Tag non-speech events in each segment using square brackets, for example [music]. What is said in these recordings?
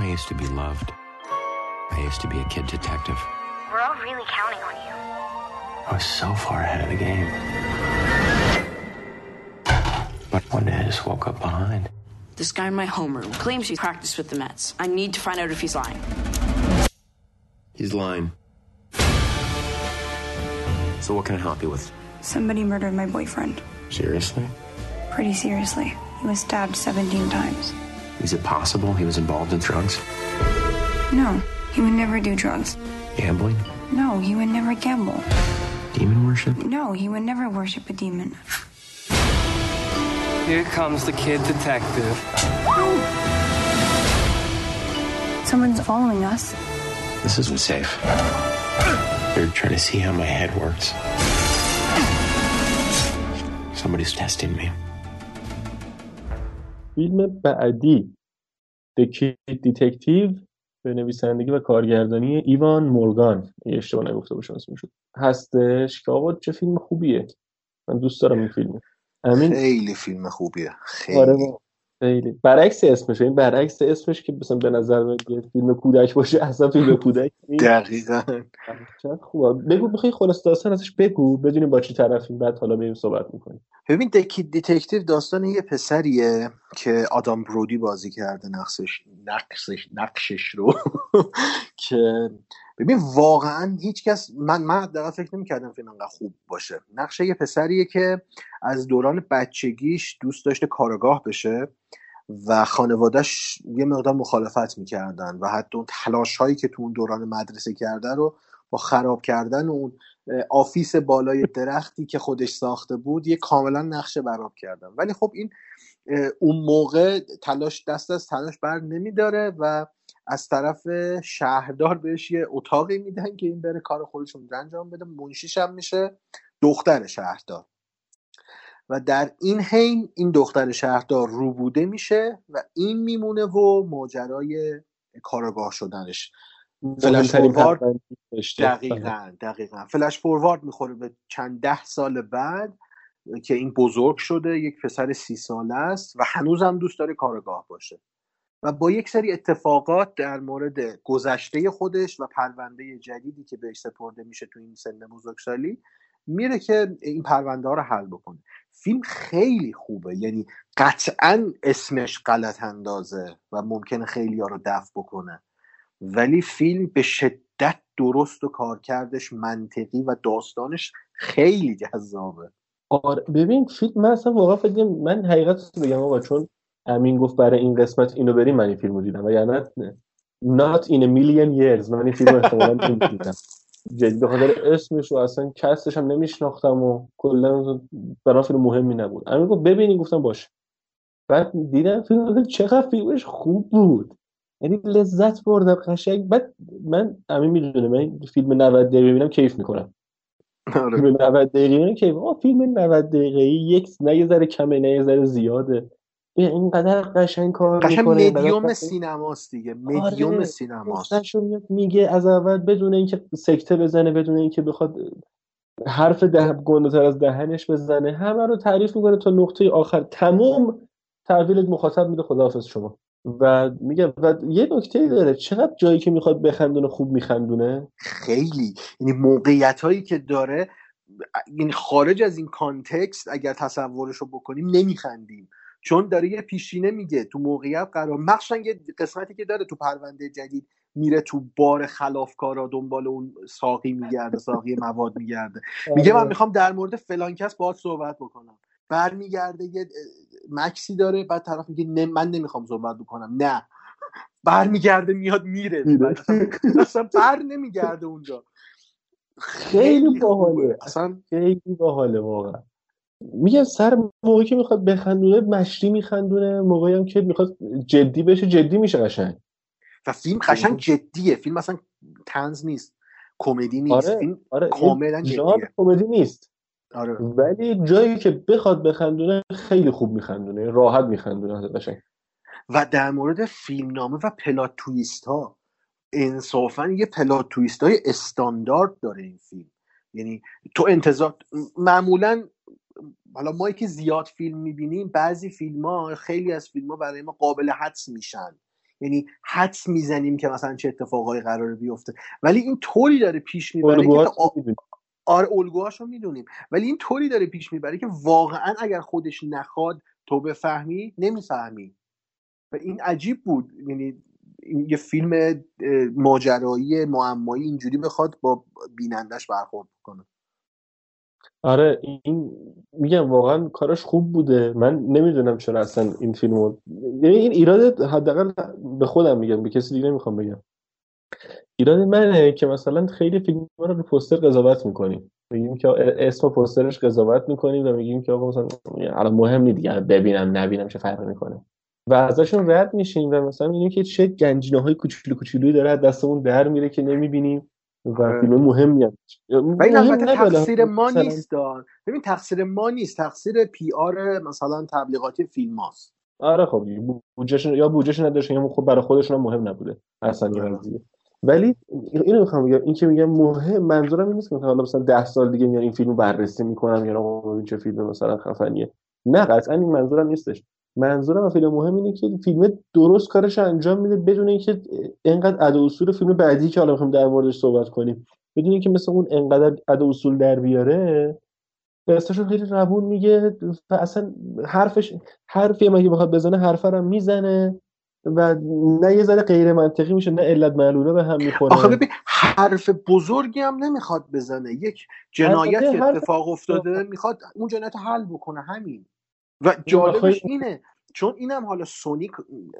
I used to be loved. I used to be a kid detective. We're all really counting on you. I was so far ahead of the game. But one day I just woke up behind. This guy in my homeroom claims he practiced with the Mets. I need to find out if he's lying. He's lying. So what can I help you with? Somebody murdered my boyfriend. Seriously? Pretty seriously. He was stabbed 17 times. Is it possible he was involved in drugs? No, he would never do drugs. Gambling? No, he would never gamble. Demon worship? No, he would never worship a demon. Here comes the kid detective. Someone's following us. This isn't safe. They're trying to see how my head works. Somebody's testing me. فیلم بعدی The Kid Detective به نویسندگی و کارگردانی ایوان مورگان. اگه اشتباه نگفته باشم اسمش هستش؟ که آقا چه فیلم خوبیه. من دوست دارم این فیلمو امین؟ خیلی فیلم خوبیه. خیلی. آره با- خیلی. برعکس اسمش این برعکس اسمش که مثلا به نظر فیلم کودک باشه اصلا فیلم کودک نیست. دقیقا. خوبه. بگو می‌خوای خلاصه داستان ازش بگو. بدونیم با چی طرفیم. بعد حالا بریم صحبت می‌کنیم. ببین The Kid Detective داستان یه پسریه که آدام برودی بازی کرده نقشش نقشش نقشش رو. [laughs] که ببین واقعا هیچ کس من من حداقل فکر نمی‌کردم فیلم انقدر خوب باشه. نقش یه پسریه که از دوران بچگیش دوست داشته کارآگاه بشه و خانوادهش یه مقدار مخالفت می‌کردن و حتی اون تلاش هایی که تو اون دوران مدرسه کرده رو با خراب کردن اون آفیس بالای درختی که خودش ساخته بود یه کاملا نقشه براب کردن ولی خب این اون موقع تلاش دست از تلاش بر نمیداره و از طرف شهردار بهش یه اتاقی میدن که این بره کار خودش رو انجام بده. منشیش هم میشه دختر شهردار. و در این حین این دختر شهردار روبوده میشه و این میمونه و ماجرای کارگاه شدنش. فلش فوروارد. دقیقا دقیقا. فلش فوروارد می‌خوره به چند ده سال بعد که این بزرگ شده یک پسر سی ساله است و هنوز هم دوست داره کارگاه باشه. و با یک سری اتفاقات در مورد گذشته خودش و پرونده جدیدی که بهش سپرده میشه تو این سن بزرگسالی میره که این پرونده ها رو حل بکنه. فیلم خیلی خوبه. یعنی قطعا اسمش غلط اندازه و ممکنه خیلی ها رو دفع بکنه. ولی فیلم به شدت درست و کارکردش منطقی و داستانش خیلی جذابه. آره ببین فیلم من اصلا واقعا فکر من حقیقت رو بگم آقا؟ چون امین گفت برای این قسمت اینو بریم من این فیلم رو دیدم. و یعنی not in a million years من این فیلم رو نمی‌دیدم جدی به خاطر اسمش و اصلا کستش هم نمیشناختم و کلا برام فیلم مهمی نبود. امین گفت ببینی گفتم باشه. بعد دیدم فیلم چقدر فیلمش خوب بود. یعنی لذت بردم قشنگ. بعد من امین می‌دونه من فیلم 90 دقیقه ببینم کیف می‌کنم. آره. فیلم 90 دقیقه که آه فیلم 90 دقیقه یک نه یه ذره کمه نه یه ذره زیاده. به اینقدر قشنگ کار قشنگ مدیوم سینماست دیگه. مدیوم آره. سینماست. میگه از اول بدون اینکه سکته بزنه بدون اینکه بخواد حرف ده گنده‌تر از دهنش بزنه همه رو تعریف می‌کنه تا نقطه آخر. تموم. تحویل مخاطب میده خداحافظ شما. و میگه و یه نکته داره چقدر جایی که می‌خواد بخندونه خوب میخندونه؟ خیلی. یعنی موقعیت هایی که داره یعنی خارج از این کانتکست اگر تصورش رو بکنیم نمیخندیم. چون داره یه پیشینه میگه تو موقعیت قرار مخصوصا یه قسمتی که داره تو پرونده جدید میره تو بار خلافکارا دنبال اون ساقی میگرده ساقی مواد میگرده. میگه من می‌خوام در مورد فلان کس باهات صحبت بکنم. برمیگرده یه مکسی داره بعد طرف میگه نه من نمی‌خوام صحبت بکنم. نه. برمیگرده میاد میره. اصلا, بر نمیگرده اونجا. خیلی. باحاله. اصلا خیلی باحاله واقعا. میگم سر موقعی که می‌خواد بخندونه مشتی میخندونه. موقعی هم که می‌خواد جدی بشه جدی میشه قشنگ. و فیلم قشنگ جدیه. فیلم اصلا تنز نیست. کمدی نیست. آره آره. کاملا جدیه. کمدی نیست. آره. ولی جایی که بخواد بخندونه خیلی خوب میخندونه راحت میخندونه قشنگ. و در مورد فیلمنامه و پلات تویست ها انصافا یه پلات تویست های استاندارد داره این فیلم. یعنی تو انتظار معمولا حالا ما که زیاد فیلم می‌بینیم بعضی فیلم ها خیلی از فیلم ها برای ما قابل حدس میشن. یعنی حدس می‌زنیم که مثلا چه اتفاقایی قراره بیفته. ولی این طوری داره پیش می‌بره که الگوهاش آ- می‌دونی. آره الگوهاش رو می‌دونیم. ولی این طوری داره پیش می‌بره که واقعا اگر خودش نخواد تو بفهمی نمی‌فهمی. و این عجیب بود. یعنی یه فیلم ماجرایی معمایی اینجوری بخواد با بینندش برخورد کنه آره این میگم واقعا کاراش خوب بوده. من نمی‌دونم چرا اصلا این فیلمو. یعنی این ایراد حداقل به خودم میگم به کسی دیگه نمی‌خوام بگم. ایراد منه که مثلا خیلی فیلم رو رو پوستر قضاوت می‌کنیم. میگیم که اسم پوسترش قضاوت می‌کنیم و میگیم که آقا مثلا الان مهم نیست دیگه ببینم نبینم چه فرقی می‌کنه. و ازشون رد میشیم و مثلا می‌بینیم که چه گنجینه های کوچولو کوچولویی داره از دستمون در میره که نمی‌بینیم و آره. فیلم مهمی هم و این البته. تقصیر ما نیست دار. ببین تقصیر ما نیست. تقصیر پی آر مثلا تبلیغاتی فیلم هاست. آره خب بودجهشون یا بودجهشون نداشتن یا خب برای خودشون هم مهم نبوده. اصلا یه آره. ولی اینو می‌خوام بگم این که میگم مهم منظورم این نیست که حالا مثلا ده سال دیگه میان این فیلمو بررسی می‌کنم یا آقا ببین چه فیلم مثلا خفنیه. نه قطعا این منظورم نیستش. منظورم فیلم مهم اینه که فیلم درست کارش انجام میده بدون اینکه اینقدر ادا اصول فیلم بعدی که حالا می‌خوایم در موردش صحبت کنیم بدون اینکه مثل اون انقدر ادا اصول در بیاره قصهشو خیلی روون میگه و اصلا حرفش حرفی هم اگه بخواد بزنه حرف رو می‌زنه. و نه یه ذره غیر منطقی میشه نه علت معلوله به هم می‌خوره. آخه ببین حرف بزرگی هم نمی‌خواد بزنه. یک جنایت که حرف- اتفاق افتاده می‌خواد اون جنایت حل بکنه همین. و جالبش اینه چون اینم حالا سونیک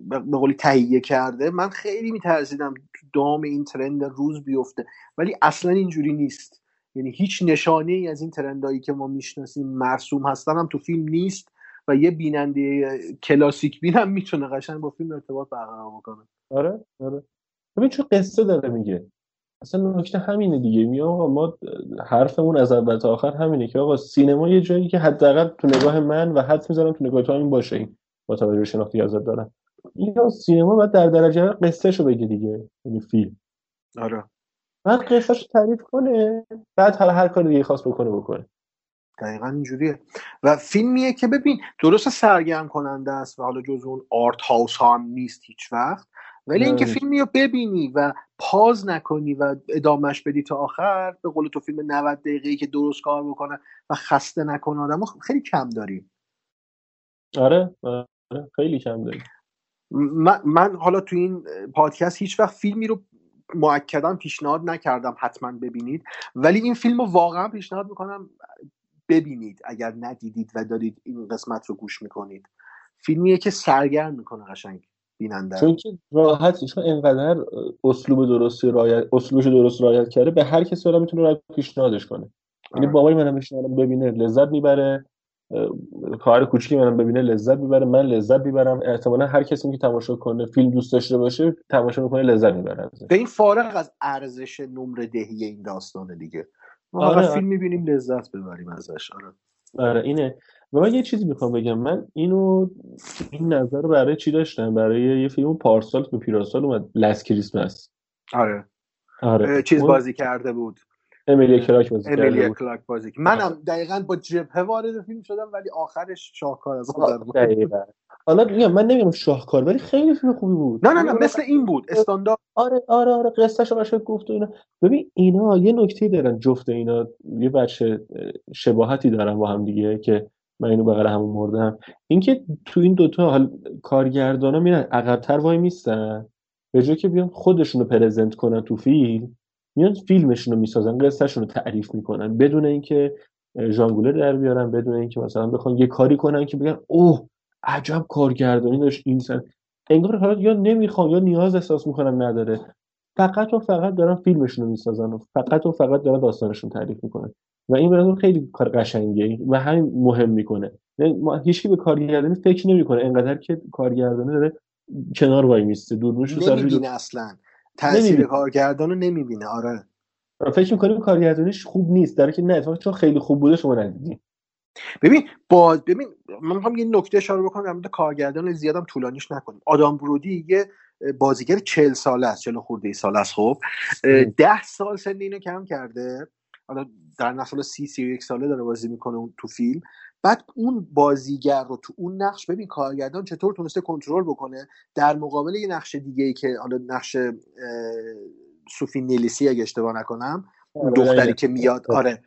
به قولی تهیه کرده من خیلی میترسیدم دام این ترند روز بیفته. ولی اصلا اینجوری نیست. یعنی هیچ نشانه ای از این ترندایی که ما می‌شناسیم مرسوم هستن هم تو فیلم نیست. و یه بیننده کلاسیک بین هم می‌تونه قشنگ با فیلم ارتباط برقرار بکنه. آره آره. ببین چون قصه داره میگه. اصلا نکته همینه دیگه. می آقا ما حرفمون از اول تا آخر همینه که آقا سینما یه جایی که حداقل تو نگاه من و حد می‌ذارم تو نگاه تو همین باشه این با توجه به شناختی ازت دارم. این سینما باید در درجه اول قصهشو بگه دیگه. یعنی فیلم. آره. بعد قصهشو تعریف کنه بعد حالا هر کاری دیگه خواست بکنه بکنه. دقیقا اینجوریه. و فیلمیه که ببین درست سرگرم کننده است و حالا جز اون آرت هاوس ها هم نیست هیچ وقت ولی اینکه. فیلمی رو ببینی و پاز نکنی و ادامش بدی تا آخر به قول تو فیلم 90 دقیقه‌ای که درست کار بکنه و خسته نکنه آدمو خیلی کم داریم. آره آره خیلی کم داری من, من حالا تو این پادکست هیچ وقت فیلمی رو معکدا پیشنهاد نکردم حتما ببینید ولی این فیلم رو واقعا پیشنهاد می‌کنم ببینید اگر ندیدید و دارید این قسمت رو گوش می‌کنید فیلمیه که سرگرم می‌کنه قشنگ بیننده. چون که راحت چون انقدر اسلوب درستی رعایت اسلوبش درست رعایت کرده به هر کسی آدم می‌تونه راحت پیشنهادش کنه یعنی آره. بابای منم پیشنهاد ببینه لذت می‌بره خواهر کوچیکی منم ببینه لذت می‌بره من لذت می‌برم احتمالا هر کسی که تماشا کنه فیلم دوست داشته باشه تماشا می‌کنه لذت می‌بره. به این فارغ از ارزش نمره دهی این داستانه دیگه ما آره،. فیلم می‌بینیم لذت ببریم ازش. آره. آره اینه. و من یه چیزی می‌خوام بگم. من اینو این نظر رو برای چی داشتم؟ برای یه فیلم پارسال که پیراسال اومد لست کریسمس آره. آره. چیز اون بازی کرده بود. امیلیا کلاک بازی امیلیا. کلاک بازی. منم دقیقا با جبهه وارد فیلم شدم ولی آخرش شاهکار از دقیقاً. حالا میگم من نمیگم شاهکار ولی خیلی فیلم خوبی بود. نه نه نه مثل این بود استاندارد. آره آره آره قصهش قشنگ گفت و اینا. ببین اینا یه نکته دارن جفت اینا. یه بچه شباهتی دارن با هم دیگه که من اینو بغل همون مردم. اینکه تو این دوتا حال کارگردانا میرن عقبتر وای میستن. به جای که بیان خودشونو پرزنت کنن تو فیلم میان فیلمشونو می‌سازن قصهشونو تعریف می‌کنن بدون اینکه ژانگوله در بیارن بدون اینکه مثلا بخوان یه کاری کنن که بگن اوه عجب کارگردانی داشت این سن. انگار حالا یا نمی‌خوان یا نیاز احساس می‌کنن نداره. فقط و فقط دارن فیلمشون رو می‌سازن و فقط و فقط دارن داستانشون تعریف می‌کنن. و این برای خیلی کار قشنگیه و همین مهم می‌کنه. یعنی ما هیچکی به کارگردانی فکر نمی‌کنه انقدر که کارگردانی داره کنار وای میسته دوربینش رو سرش نمی‌بینه اصلا. تاثیر. کارگردان رو نمی‌بینه. آره. فکر می‌کنیم کارگردانیش خوب نیست در که نه اتفاقا چون خیلی خوب بوده شما ندیدین ببین با ببین من می‌خوام یه نکته اشاره بکنم در مورد کارگردان زیادم طولانیش نکنیم. آدام برودی یه بازیگر چهل ساله است چهل خورده ای ساله است خب. ده سال سن اینو کم کرده. حالا در نسل سی سی و یک ساله داره بازی می‌کنه اون تو فیلم. بعد اون بازیگر رو تو اون نقش ببین کارگردان چطور تونسته کنترل بکنه در مقابل یه نقش دیگه ای که حالا نقش سوفی نیلیسی اگه اشتباه نکنم اون دختری که میاد آره.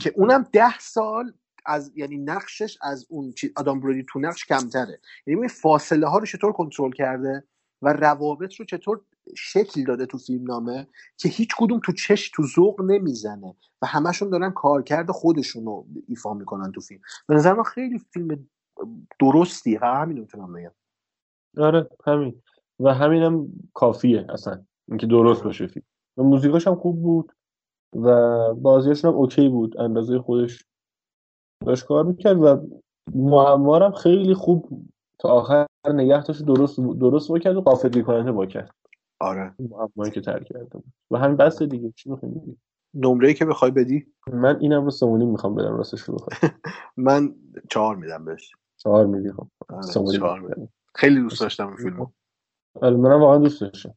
که اونم ده سال از یعنی نقشش از اون آدم برودی تو نقش کمتره. یعنی فاصله ها رو چطور کنترل کرده؟ و روابط رو چطور شکل داده تو فیلم نامه که هیچ کدوم تو چش تو ذوق نمی‌زنه و همشون دارن کارکرد خودشون رو ایفا می‌کنن تو فیلم. به نظر من خیلی فیلم درستیه. و همین می‌تونم بگم. آره همین. و همینم کافیه اصلا. اینکه درست باشه فیلم. و موزیکاش هم خوب بود و بازیاشون هم اوکی بود. اندازه خودش داشت کار می‌کرد و معمارم خیلی خوب تا آخر نگه درست درست کرد و قافلی کننده با کرد. آره. معمایی که ترک کرده بود. و همین بس دیگه. چی می‌خوای بگی؟ نمره که بخوای بدی؟ من اینم رو سمونی می‌خوام بدم راستش رو [laughs] من چهار میدم بهش. چهار میدی خب. آره، خیلی دوست داشتم این فیلمو. آره منم واقعا دوست داشتم.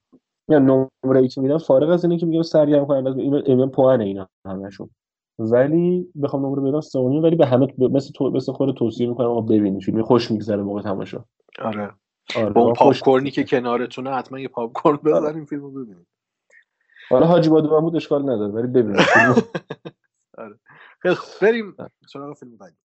یا نمره ای که میدم فارغ از اینه که میگم سرگرم از اینو اینا پوانه اینا همشون. ولی بخوام نمره بدم سه ولی به همه مثل تو مثل خود توصیه می‌کنم آقا ببینید فیلم. خوش میگذره موقع تماشا. آره. آره با اون پاپ کورنی که کنارتونه حتما یه پاپ کورن بزنیم فیلمو ببینید حالا حاجی بادو بود اشکال نداره ولی ببینید [laughs] آره. خیلی بریم سراغ فیلم بعدی.